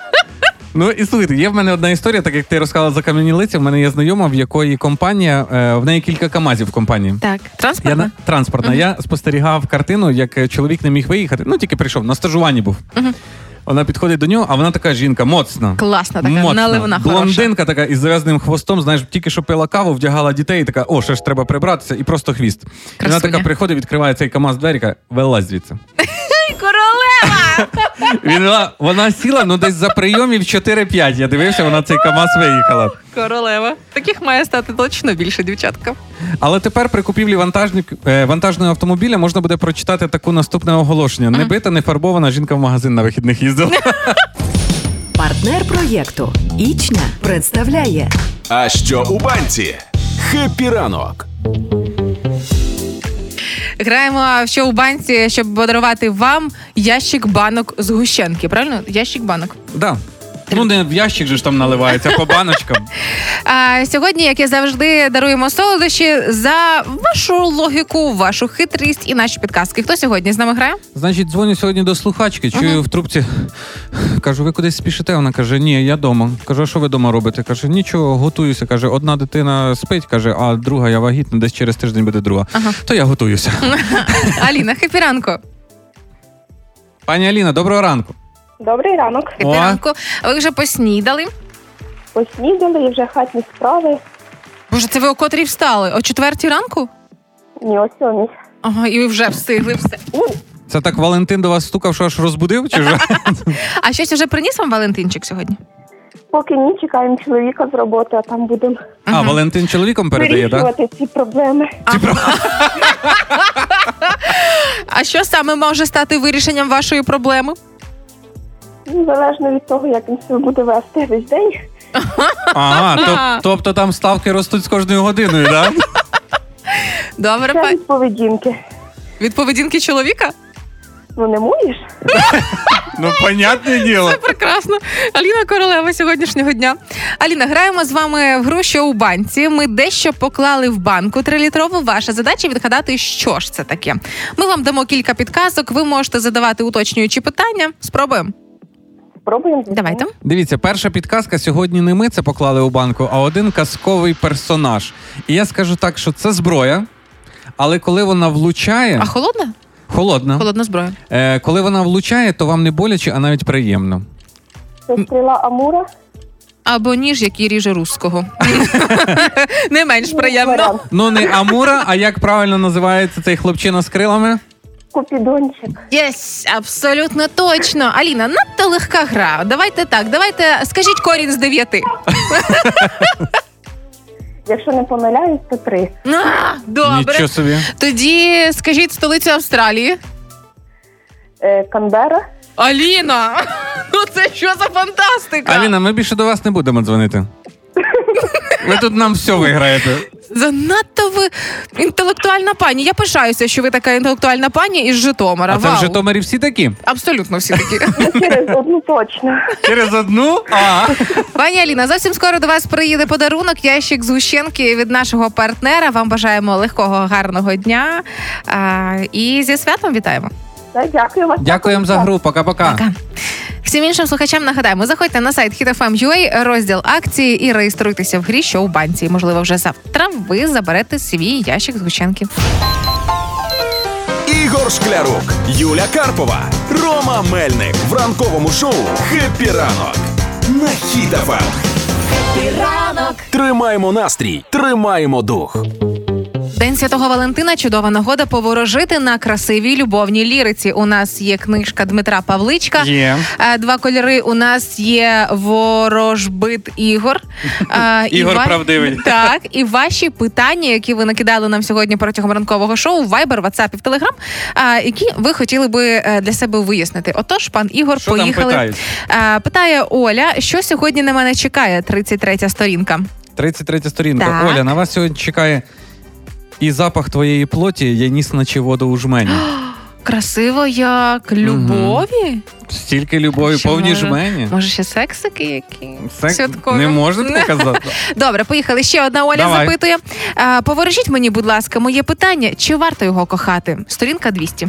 Ну і слухайте, є в мене одна історія, так як ти розказала за кам'яні лиця. В мене є знайома, в якої компанія, е, в неї кілька камазів в компанії. Так, Я транспортна? на транспортна. Я спостерігав картину, як е, чоловік не міг виїхати. Ну тільки прийшов на стажуванні був. Вона підходить до нього, а вона така жінка моцна. Класна така, Моцна. наливна, хороша. Блондинка така із зав'язаним хвостом, знаєш, тільки що пила каву, вдягала дітей, і така, о, ще ж треба прибратися, і просто хвіст. І вона така приходить, відкриває цей КАМАЗ двері, каже, вилазь звідси. Він, вона сіла, ну десь за прийомів 4-5. Я дивився, вона цей КАМАЗ виїхала. Королева. Таких має стати точно більше, дівчатка. Але тепер при купівлі е, вантажного автомобіля можна буде прочитати таку наступне оголошення: не бита, не фарбована жінка в магазин на вихідних їздила. Партнер проєкту Ічня представляє А що у банці? Хеппі ранок. Граємо в шоу банці, щоб подарувати вам ящик банок з гущенки. Правильно? Ящик банок. Да. Ну, не в ящик же ж там наливається, а по баночкам. А сьогодні, як і завжди, даруємо солодощі за вашу логіку, вашу хитрість і наші підказки. Хто сьогодні з нами грає? Значить, дзвоню сьогодні до слухачки, чую в трубці. Кажу, ви кудись спішите? Вона каже, ні, я вдома. Кажу, а що ви вдома робите? Каже, нічого, готуюся. Каже, одна дитина спить, каже, а друга я вагітна, десь через тиждень буде друга. Ага. То я готуюся. Аліна, хепіранко. Пані Аліна, доброго ранку. Добрий ранок. Хепіранко. Ви вже поснідали. Поснідали і вже хатні справи. Боже, це ви о котрій встали? О четвертій ранку? Ні, о сьомій. Ага, і ви вже встигли все. Це так Валентин до вас стукав, що аж розбудив? Чи вже? А щось вже приніс вам Валентинчик сьогодні? Поки ні, чекаємо чоловіка з роботи, а там будемо А, Валентин чоловіком передає, так? вирішувати ці проблеми. А що саме може стати вирішенням вашої проблеми? Ну, залежно від того, як він себе буде вести весь день. Ага, тоб- тобто там ставки ростуть з кожною годиною, так? Добре, Це па... від поведінки. від поведінки чоловіка? Ну не можеш? Ну, понятне діло. Прекрасно. Аліна Королева сьогоднішнього дня. Аліна, граємо з вами в гру, що у банці. Ми дещо поклали в банку трилітрову. Ваша задача відгадати, що ж це таке. Ми вам дамо кілька підказок. Ви можете задавати уточнюючі питання. Спробуємо. Спробуємо. Давайте. Дивіться, перша підказка сьогодні не ми це поклали у банку, а один казковий персонаж. І я скажу так, що це зброя, але коли вона влучає, А холодна? холодна. Холодна зброя. Е, коли вона влучає, то вам не боляче, а навіть приємно. Це стріла Амура. Або ніж, який ріже руського. Не менш приємно. Ну не Амура, а як правильно називається цей хлопчина з крилами? Купідончик. Yes, абсолютно точно. Аліна, надто легка гра. Давайте так, давайте скажіть корінь з дев'яти. Якщо не помиляюсь, то три. А, добре. Нічого собі. Тоді скажіть столицю Австралії. Е, Канбера. Аліна! Ну це що за фантастика? Аліна, ми більше до вас не будемо дзвонити. Ви тут нам все виграєте. Занадто ви інтелектуальна пані. Я пишаюся, що ви така інтелектуальна пані із Житомира. А це в Житомирі всі такі? Абсолютно всі такі. Через одну точно. Через одну? А. Пані Аліна, зовсім скоро до вас приїде подарунок, ящик з гущенки від нашого партнера. Вам бажаємо легкого, гарного дня. А, і зі святом вітаємо. Дякую вас. Дякуємо за гру. Пока-пока. Пока. Всім іншим слухачам нагадаємо, заходьте на сайт HitFM.ua, розділ акції і реєструйтеся в грі, що у банці. Можливо, вже завтра ви заберете свій ящик з гущенки. Ігор Шклярук, Юля Карпова, Рома Мельник в ранковому шоу Хеппі ранок. На Хіт-ФМ. ранок. Тримаємо настрій, тримаємо дух. День Святого Валентина чудова нагода поворожити на красивій любовній ліриці. У нас є книжка Дмитра Павличка. Є. Е, Два кольори. У нас є ворожбит Ігор. Е, і Ігор правдивий. Так, і ваші питання, які ви накидали нам сьогодні протягом ранкового шоу, Viber, WhatsApp і в Telegram, е, які ви хотіли би для себе вияснити. Отож, пан Ігор, Що там поїхали. питають? Питає Оля, що сьогодні на мене чекає? 33 сторінка. 33 сторінка. Так. Оля, на вас сьогодні чекає і запах твоєї плоті, я ніс наче воду у жмені. Красиво як любові. Стільки любові, Що, повні може- жмені. Може, ще сексики які? Секс святкові? не можна показати. Добре, поїхали. Ще одна Оля Давай. запитує. А, поворожіть мені, будь ласка, моє питання: чи варто його кохати? Сторінка 200.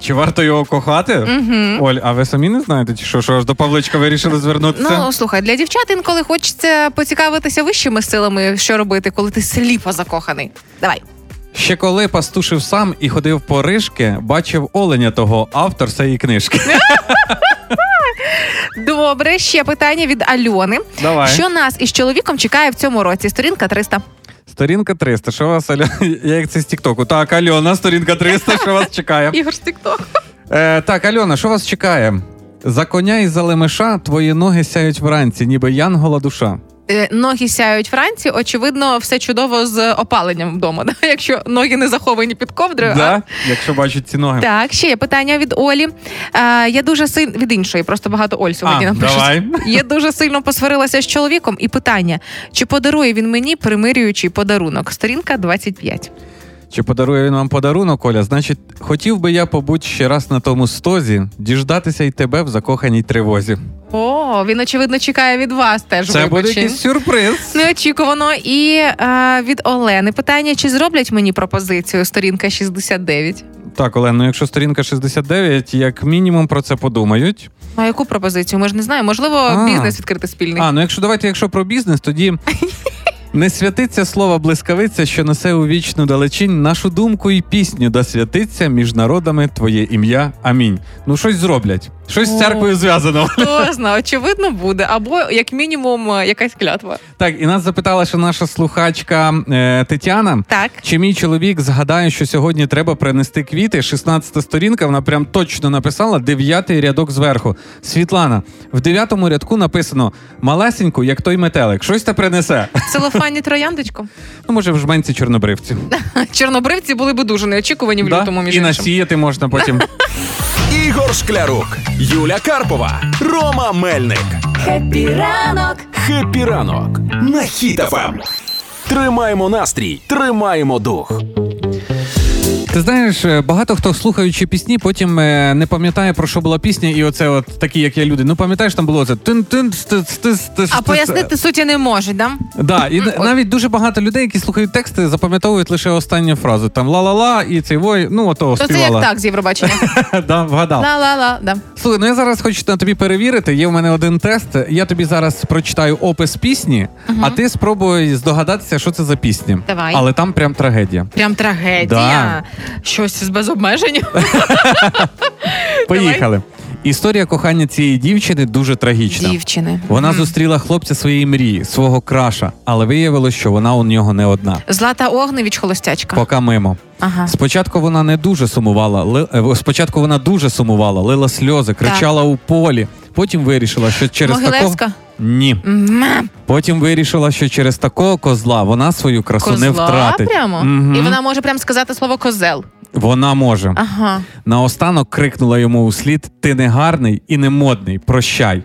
Чи варто його кохати? Угу. Оль, а ви самі не знаєте, чи що, що аж до Павличка вирішили звернутися? Ну слухай, для дівчат інколи хочеться поцікавитися вищими силами, що робити, коли ти сліпо закоханий. Давай. Ще коли пастушив сам і ходив по рижки, бачив оленя того, автор цієї книжки. Добре, ще питання від Альони. Давай. Що нас із чоловіком чекає в цьому році? Сторінка 300. Сторінка 300. Що вас, Альона? Я як це з Тіктоку. Так, Альона, сторінка 300, що вас чекає? Ігор з Тікток. Е, так, Альона, що вас чекає? За коня і за лемеша твої ноги сяють вранці, ніби янгола душа. Е, Ноги сяють Франції, очевидно, все чудово з опаленням вдома. Да? Якщо ноги не заховані під ковдрою. а Якщо бачать ці ноги. Так, ще є питання від Олі. Е, я дуже сильно від іншої, просто багато Оль сьогодні А, нам давай. Я дуже сильно посварилася з чоловіком. І питання: чи подарує він мені примирюючий подарунок? Сторінка 25. Чи подарує він вам подарунок, Оля? Значить, хотів би я побути ще раз на тому стозі, діждатися й тебе в закоханій тривозі. О, він очевидно чекає від вас теж. Це буде якийсь сюрприз. Неочікувано. І а, від Олени питання: чи зроблять мені пропозицію? Сторінка 69. Так, Олено, ну якщо сторінка 69, як мінімум про це подумають. А яку пропозицію? Ми ж не знаємо. Можливо, А. бізнес відкрити спільний. А, ну якщо давайте, якщо про бізнес, тоді не святиться слово блискавиця, що несе у вічну далечінь нашу думку і пісню, да святиться між народами твоє ім'я. Амінь. Ну щось зроблять. Щось з церквою зв'язано. Хто знає, очевидно буде, або як мінімум е, якась клятва. Так, і нас запитала, що наша слухачка е, Тетяна. Так. Чи мій чоловік згадає, що сьогодні треба принести квіти? 16 сторінка, вона прям точно написала дев'ятий рядок зверху. Світлана, в дев'ятому рядку написано малесеньку, як той метелик. Щось те принесе. Целофані трояндочку. Ну, може, в жменці чорнобривці. Чорнобривці були би дуже неочікувані в Да? лютому між І іншим. насіяти можна потім. Ігор Шклярук, Юля Карпова, Рома Мельник. Хеппі ранок! Хеппі ранок на Хіт-ФМ. Тримаємо настрій, тримаємо дух. Ти знаєш, е, багато хто слухаючи пісні, потім е, не пам'ятає про що була пісня, і оце от такі, як я люди. Ну пам'ятаєш, там було це тин тин А пояснити суті не можуть, да? Да, і навіть дуже багато людей, які слухають тексти, запам'ятовують лише останню фразу. Там ла-ла-ла і цей вой, ну ото То це як так з Євробачення. да, вгадав. Ла-ла-ла, да. Слухай, ну я зараз хочу на тобі перевірити. Є в мене один тест. Я тобі зараз прочитаю опис пісні, а ти спробуй здогадатися, що це за пісня. Давай. Але там прям трагедія. Прям трагедія. Щось без обмежень. Поїхали. Історія кохання цієї дівчини дуже трагічна. Дівчини. Вона Мгм. зустріла хлопця своєї мрії, свого краша, але виявилось, що вона у нього не одна. Злата Огневіч холостячка. Поки мимо. Ага. Спочатку вона не дуже сумувала. Ли... е, Спочатку вона дуже сумувала, лила сльози, кричала у полі. Потім вирішила, що через Могилевська? такого ні. Потім вирішила, що через такого козла вона свою красу не Козла втратить. прямо? Мгм. І вона може прям сказати слово козел. Вона може. Ага. Наостанок крикнула йому у слід: Ти не гарний і не модний. Прощай.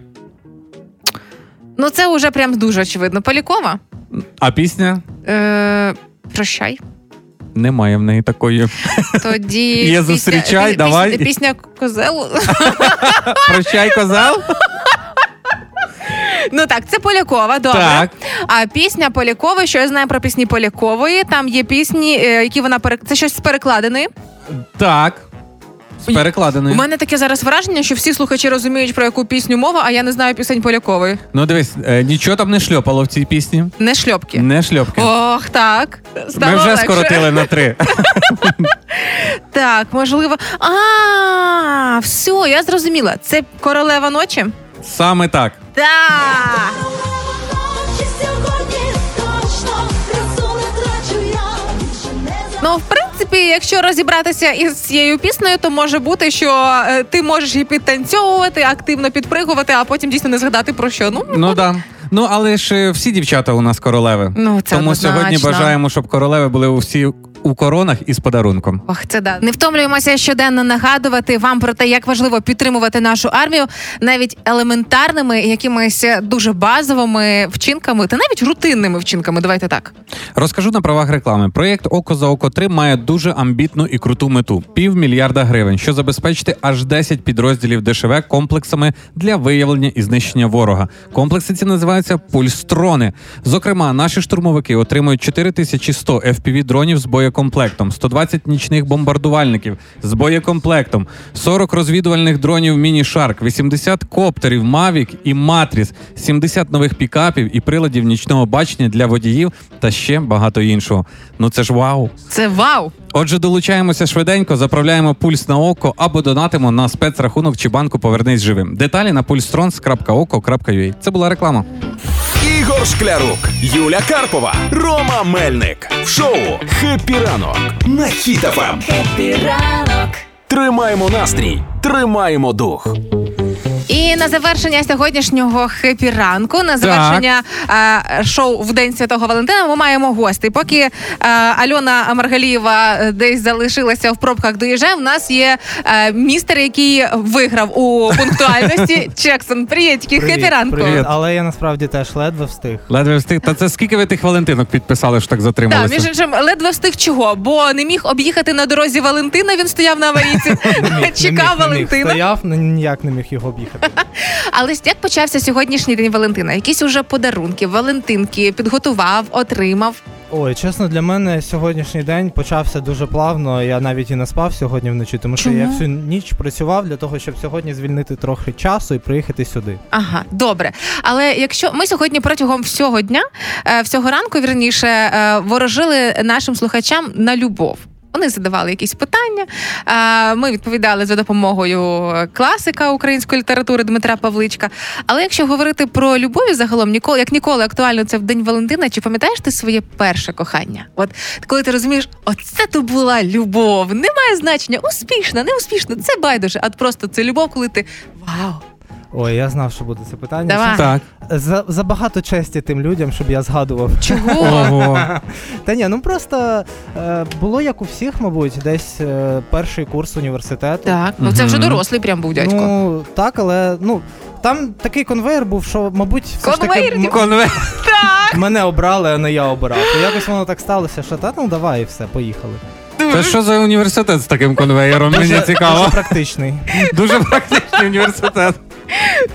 Ну це вже прям дуже очевидно. Полякова. А пісня Е, прощай. немає в неї такої. Тоді Є пісня- зустрічай, пі- давай. Пісня, пісня козел. Прощай, козел. ну так, це Полякова, добре. Так. А пісня Полякової, що я знаю про пісні Полякової, там є пісні, е, які вона перек... Це щось з перекладеної. Так. З У мене таке зараз враження, що всі слухачі розуміють про яку пісню мова, а я не знаю пісень Полякової. Ну дивись, е, нічого там не шльопало в цій пісні. Не шльопки. Не шльопки. Ох, так. Стало Ми вже легше. скоротили на три. Так, можливо. А, все, я зрозуміла. Це королева ночі? Саме так. Не Ну, в принципі, якщо розібратися із цією піснею, то може бути, що е, ти можеш її підтанцьовувати, активно підпригувати, а потім дійсно не згадати про що. Ну, Ну да. Ну але ж е, всі дівчата у нас королеви. Ну, це Тому однозначно. сьогодні бажаємо, щоб королеви були усі у коронах і з подарунком. Ох, це да. Не втомлюємося щоденно нагадувати вам про те, як важливо підтримувати нашу армію навіть елементарними, якимись дуже базовими вчинками та навіть рутинними вчинками. Давайте так. Розкажу на правах реклами. Проєкт Око за око 3 має дуже амбітну і круту мету півмільярда гривень, що забезпечити аж 10 підрозділів ДШВ комплексами для виявлення і знищення ворога. Комплекси ці називаються пульстрони. Зокрема, наші штурмовики отримують 4100 fpv дронів з боєкомплектом, 120 нічних бомбардувальників з боєкомплектом, 40 розвідувальних дронів Mini Shark, 80 коптерів Mavic і Matrice, 70 нових пікапів і приладів нічного бачення для водіїв та ще багато іншого. Ну це ж вау! Це вау! Отже, долучаємося швиденько, заправляємо Pulls на ОККО або донатимо на спецрахунок чи банку Повернись живим. Деталі на pulstrons.oko.ua. Це була реклама. Ігор Шклярук, Юля Карпова, Рома Мельник. В шоу «Хеппі ранок» на Ем. Хіт-ФМ. Хеппі ранок. Тримаємо настрій, тримаємо дух. І на завершення сьогоднішнього Хеппі ранку, на завершення е, шоу в День Святого Валентина, ми маємо гостей. Поки е, Альона Маргалієва е, десь залишилася в пробках доїжджає, в нас є е, містер, який виграв у пунктуальності. Чексон, привітки, Хеппі ранку. Привіт. Але я насправді теж ледве встиг. Ледве встиг. Та це скільки ви тих Валентинок підписали, що так Так, затрималися? між іншим, ледве встиг чого, бо не міг об'їхати на дорозі Валентина. Він стояв на аварійці, чекав не міг, не міг. Валентина. Стояв, ну, ніяк не міг його об'їхати. Але як почався сьогоднішній день Валентина? Якісь уже подарунки, Валентинки підготував, отримав. Ой, чесно, для мене сьогоднішній день почався дуже плавно. Я навіть і не спав сьогодні вночі, тому що я всю ніч працював для того, щоб сьогодні звільнити трохи часу і приїхати сюди. Ага, добре. Але якщо ми сьогодні протягом всього дня, е, всього ранку, вірніше, е, ворожили нашим слухачам на любов. Вони задавали якісь питання. Ми відповідали за допомогою класика української літератури Дмитра Павличка. Але якщо говорити про любов загалом, ніколи як ніколи актуально це в день Валентина. Чи пам'ятаєш ти своє перше кохання? От коли ти розумієш, оце то була любов, немає значення, успішна, не успішна, це байдуже. А просто це любов, коли ти вау. Ой, я знав, що буде це питання. Давай. Так. За, за багато честі тим людям, щоб я згадував. Чого? Ого. Та ні, ну просто е, було як у всіх, мабуть, десь е, перший курс університету. Так, ну це вже дорослий прям був дядько. Ну так, але ну там такий конвейер був, що, мабуть, все ж таки Конвейер, м- Конве. мене обрали, а не я обирав. То якось воно так сталося, що та ну давай, і все, поїхали. Це що за університет з таким конвеєром? Мені Дуже цікаво. практичний. Дуже практичний університет.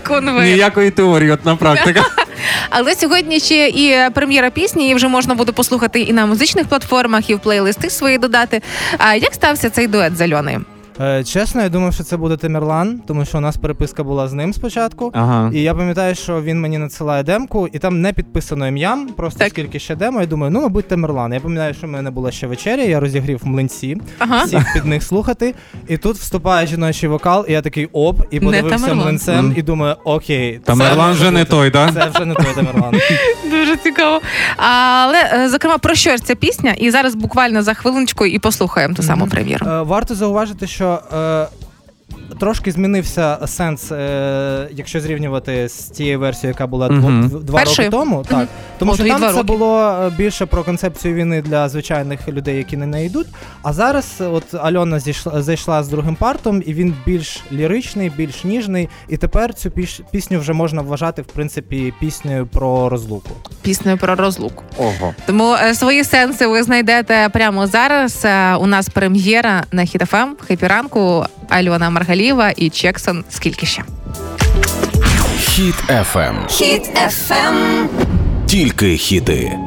Конвейер. Ніякої теорії, от на практика. Але сьогодні ще і прем'єра пісні, її вже можна буде послухати і на музичних платформах, і в плейлисти свої додати. А як стався цей дует з Альоною? Е, чесно, я думав, що це буде Тимірлан, тому що у нас переписка була з ним спочатку. Ага. І я пам'ятаю, що він мені надсилає демку, і там не підписано ім'ям, просто Так. скільки ще демо. Я думаю, ну, мабуть, Тимирлан. Я пам'ятаю, що в мене була ще вечеря, я розігрів млинці, Ага. сів під них слухати. І тут вступає жіночий вокал, і я такий оп, і подивився млинцем, Мгм. і думаю, окей, Та це Мерлан може вже не той, да? Це вже не той Тамерлан. Дуже цікаво. Але е, зокрема, про що ж ця пісня? І зараз буквально за хвилиночку і послухаємо ту саму прем'єру. Е, Варто зауважити, що që uh, трошки змінився сенс, е, якщо зрівнювати з тією версією, яка була дво- Мгм. дв- два Першою? роки тому. Так. Тому О, що там два це роки. було е, більше про концепцію війни для звичайних людей, які не не йдуть. А зараз е, от Альона зійшла, зайшла з другим партом, і він більш ліричний, більш ніжний. І тепер цю піш- пісню вже можна вважати, в принципі, піснею про розлуку. Піснею про розлуку. Ого. Тому е, свої сенси ви знайдете прямо зараз. Е, у нас прем'єра на Хіт-ФМ, Хеппі ранку, Альона Маргалієва і Чексон. Скільки ще? Хіт FM. Хіт FM. Тільки хіти.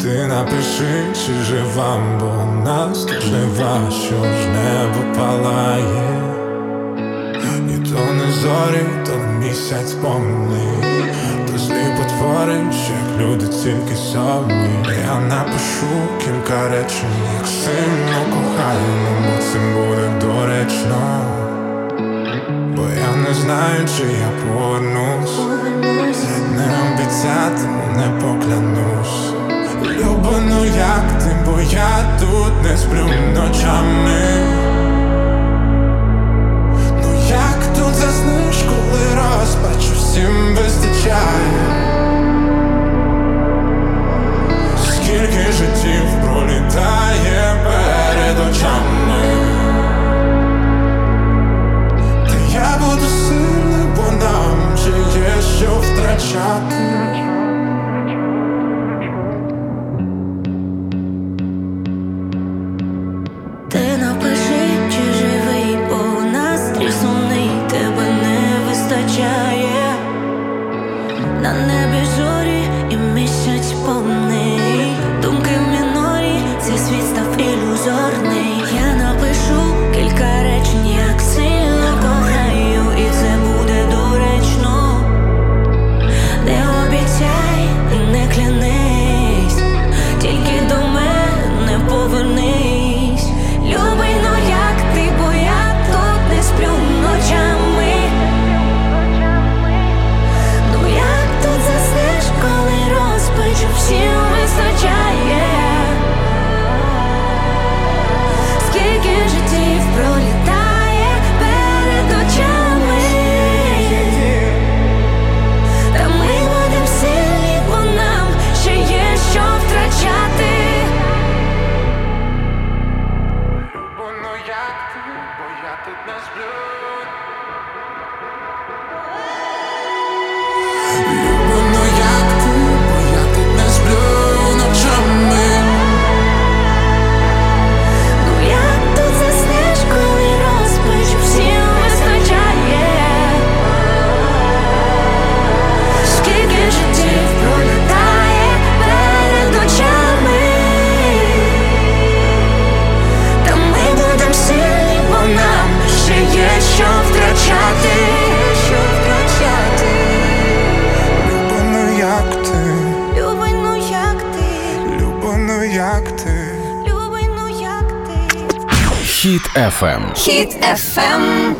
Ти напиши, чи жива, бо нас жива, що ж небо палає. І то не зорі, то місяць повний, то злі як люди тільки самі. Я напишу кілька речень, як сильно кохаємо, бо це буде доречно. Бо я не знаю, чи я повернусь. Не обіцятиму, не поклянусь. Люба, ну як ти, бо я тут не сплю ночами. Ну як тут заснеш, коли розпачу всім вистачає. Життів пролітає перед очами. Хіт FM. Хіт FM.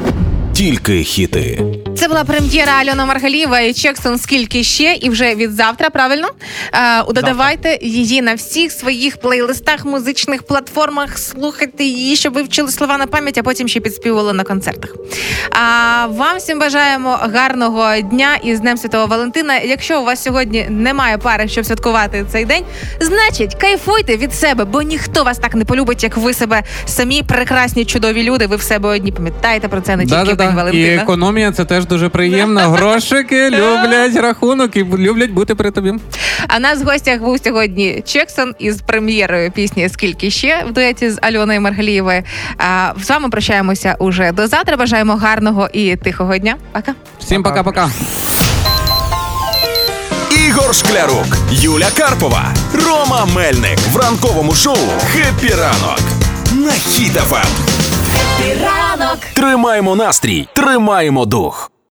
Тільки хіти. Це була прем'єра Альона Маргалієва і Чексон скільки ще, і вже від завтра, правильно? Е, додавайте її на всіх своїх плейлистах, музичних платформах. Слухайте її, щоб ви вчили слова на пам'ять, а потім ще підспівували на концертах. А вам всім бажаємо гарного дня і з Днем Святого Валентина. Якщо у вас сьогодні немає пари, щоб святкувати цей день, значить кайфуйте від себе, бо ніхто вас так не полюбить, як ви себе самі прекрасні, чудові люди. Ви в себе одні пам'ятаєте про це не тільки в День Да-да-да. І економія це теж дуже приємно. Грошики люблять рахунок і люблять бути при тобі. А нас в гостях був сьогодні Чексон із прем'єрою пісні Скільки ще в дуеті з Альоною Маргалієвою. А з вами прощаємося уже до завтра. Бажаємо гарного і тихого дня. Пока. Всім пока-пока. Ігор Шклярук, Юля Карпова, Рома Мельник в ранковому шоу «Хеппі ранок» на Хіт FM. Ранок. Тримаємо настрій, тримаємо дух.